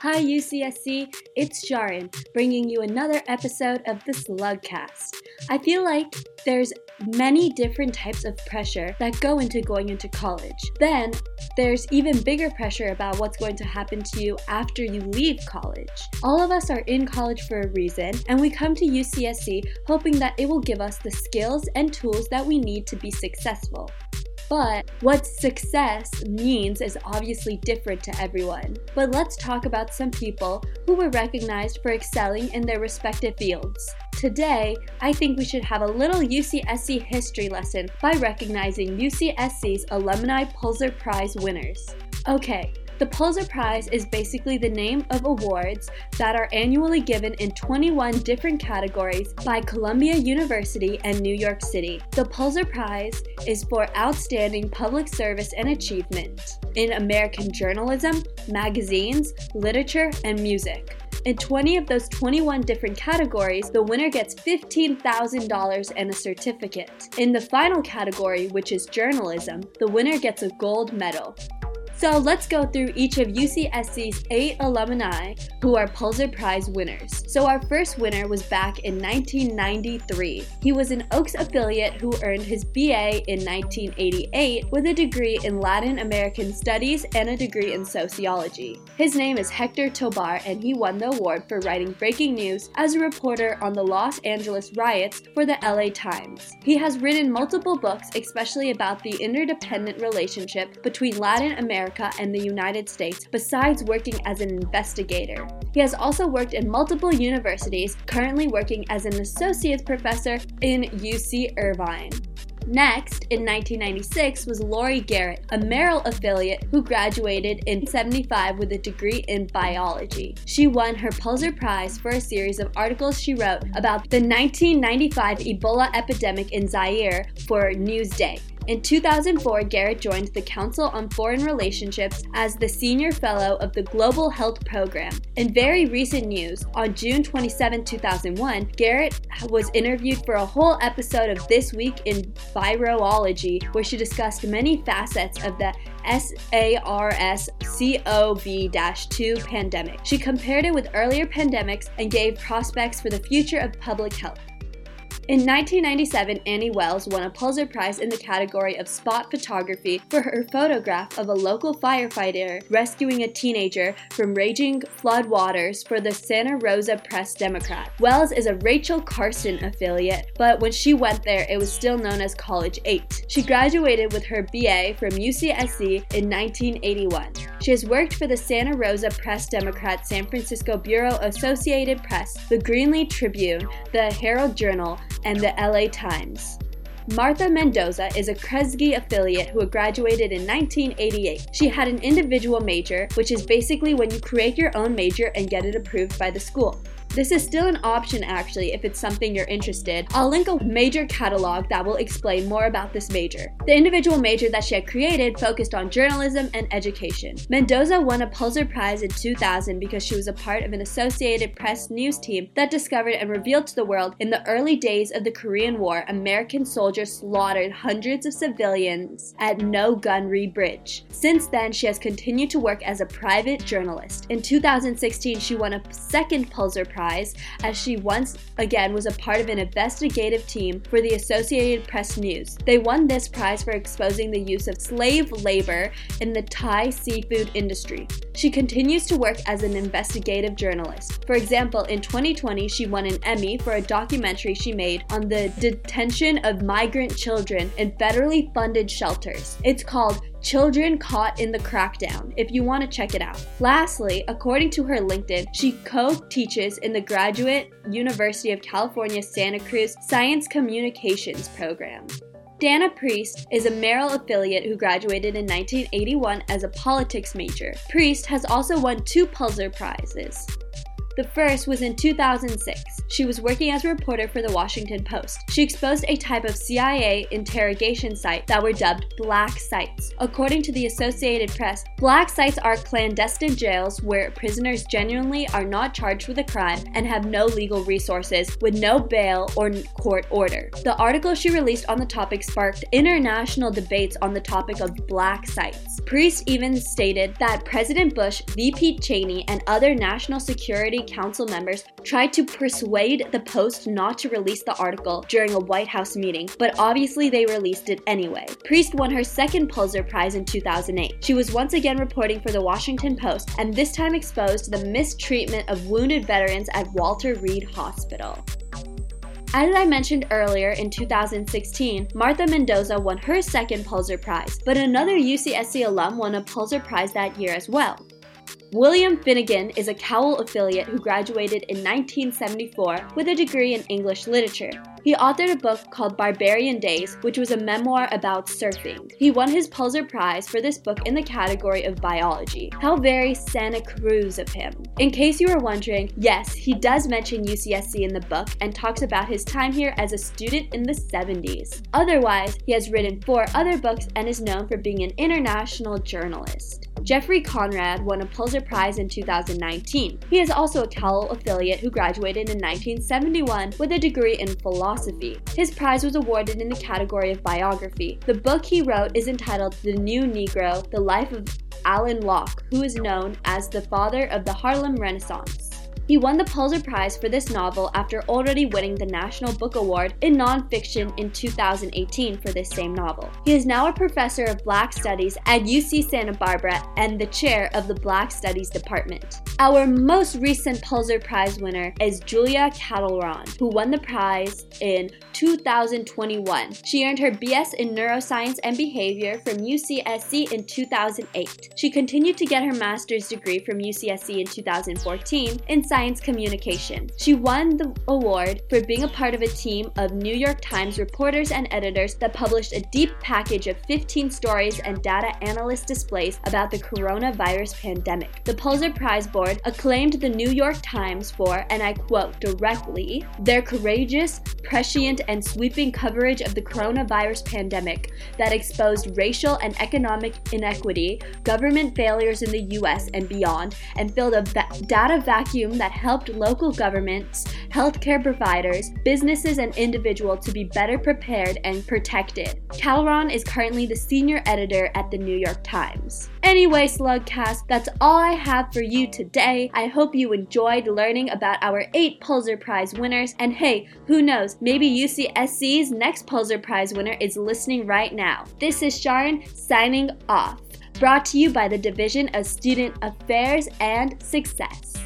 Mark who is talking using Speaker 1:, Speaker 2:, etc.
Speaker 1: Hi UCSC, it's Jarin, bringing you another episode of the Slugcast. I feel like there's many different types of pressure that go into going into college. Then there's even bigger pressure about what's going to happen to you after you leave college. All of us are in college for a reason, and we come to UCSC hoping that it will give us the skills and tools that we need to be successful. But what success means is obviously different to everyone. But let's talk about some people who were recognized for excelling in their respective fields. Today, I think we should have a little UCSC history lesson by recognizing UCSC's Alumni Pulitzer Prize winners. Okay, the Pulitzer Prize is basically the name of awards that are annually given in 21 different categories by Columbia University and New York City. The Pulitzer Prize is for outstanding public service and achievement in American journalism, magazines, literature, and music. In 20 of those 21 different categories, the winner gets $15,000 and a certificate. In the final category, which is journalism, the winner gets a gold medal. So let's go through each of UCSC's eight alumni who are Pulitzer Prize winners. So our first winner was back in 1993. He was an Oaks affiliate who earned his BA in 1988 with a degree in Latin American Studies and a degree in sociology. His name is Hector Tobar and he won the award for writing breaking news as a reporter on the Los Angeles riots for the LA Times. He has written multiple books, especially about the interdependent relationship between Latin America America and the United States, besides working as an investigator. He has also worked in multiple universities, currently working as an associate professor in UC Irvine. Next, in 1996, was Laurie Garrett, a Merrill affiliate who graduated in 75 with a degree in biology. She won her Pulitzer Prize for a series of articles she wrote about the 1995 Ebola epidemic in Zaire for Newsday. In 2004, Garrett joined the Council on Foreign Relationships as the Senior Fellow of the Global Health Program. In very recent news, on June 27, 2001, Garrett was interviewed for a whole episode of This Week in Virology, where she discussed many facets of the SARS CoV 2 pandemic. She compared it with earlier pandemics and gave prospects for the future of public health. In 1997, Annie Wells won a Pulitzer Prize in the category of spot photography for her photograph of a local firefighter rescuing a teenager from raging flood waters for the Santa Rosa Press Democrat. Wells is a Rachel Carson affiliate, but when she went there, it was still known as College 8. She graduated with her BA from UCSC in 1981. She has worked for the Santa Rosa Press Democrat, San Francisco Bureau Associated Press, the Greeley Tribune, the Herald Journal, and the LA Times. Martha Mendoza is a Kresge affiliate who graduated in 1988. She had an individual major, which is basically when you create your own major and get it approved by the school. This is still an option actually if it's something you're interested. I'll link a major catalog that will explain more about this major. The individual major that she had created focused on journalism and education. Mendoza won a Pulitzer Prize in 2000 because she was a part of an Associated Press news team that discovered and revealed to the world in the early days of the Korean War, American soldiers slaughtered hundreds of civilians at No Gun Ri Bridge. Since then, she has continued to work as a private journalist. In 2016, she won a second Pulitzer Prize As she once again was a part of an investigative team for the Associated Press News. They won this prize for exposing the use of slave labor in the Thai seafood industry. She continues to work as an investigative journalist. For example, in 2020, she won an Emmy for a documentary she made on the detention of migrant children in federally funded shelters. It's called Children Caught in the Crackdown, if you want to check it out. Lastly, according to her LinkedIn, she co teaches in the Graduate University of California Santa Cruz Science Communications program. Dana Priest is a Merrill affiliate who graduated in 1981 as a politics major. Priest has also won two Pulitzer Prizes. The first was in 2006. She was working as a reporter for the Washington Post. She exposed a type of CIA interrogation site that were dubbed black sites. According to the Associated Press, black sites are clandestine jails where prisoners genuinely are not charged with a crime and have no legal resources, with no bail or court order. The article she released on the topic sparked international debates on the topic of black sites. Priest even stated that President Bush, VP Cheney, and other National Security Council members tried to persuade the Post not to release the article during a White House meeting, but obviously they released it anyway. Priest won her second Pulitzer Prize in 2008. She was once again reporting for the Washington Post and this time exposed the mistreatment of wounded veterans at Walter Reed Hospital. As I mentioned earlier, in 2016, Martha Mendoza won her second Pulitzer Prize, but another UCSC alum won a Pulitzer Prize that year as well. William Finnegan is a Cowell affiliate who graduated in 1974 with a degree in English literature. He authored a book called Barbarian Days, which was a memoir about surfing. He won his Pulitzer Prize for this book in the category of biology. How very Santa Cruz of him. In case you were wondering, yes, he does mention UCSC in the book and talks about his time here as a student in the 70s. Otherwise, he has written four other books and is known for being an international journalist. Jeffrey Conrad won a Pulitzer Prize in 2019. He is also a Cowell affiliate who graduated in 1971 with a degree in philosophy. His prize was awarded in the category of biography. The book he wrote is entitled The New Negro The Life of Alain Locke, who is known as the father of the Harlem Renaissance. He won the Pulitzer Prize for this novel after already winning the National Book Award in Nonfiction in 2018 for this same novel. He is now a professor of Black Studies at UC Santa Barbara and the chair of the Black Studies Department. Our most recent Pulitzer Prize winner is Julia Calderon, who won the prize in 2021. She earned her BS in Neuroscience and Behavior from UCSC in 2008. She continued to get her master's degree from UCSC in 2014 in science communication. She won the award for being a part of a team of New York Times reporters and editors that published a deep package of 15 stories and data analyst displays about the coronavirus pandemic. The Pulitzer Prize Board acclaimed the New York Times for, and I quote directly, their courageous, prescient, and sweeping coverage of the coronavirus pandemic that exposed racial and economic inequity, government failures in the US and beyond, and filled a va- data vacuum that helped local governments, healthcare providers, businesses, and individuals to be better prepared and protected. Calderon is currently the senior editor at the New York Times. Anyway, Slugcast, that's all I have for you today. I hope you enjoyed learning about our eight Pulitzer Prize winners, and hey, who knows, maybe UCSC's next Pulitzer Prize winner is listening right now. This is Sharon signing off. Brought to you by the Division of Student Affairs and Success.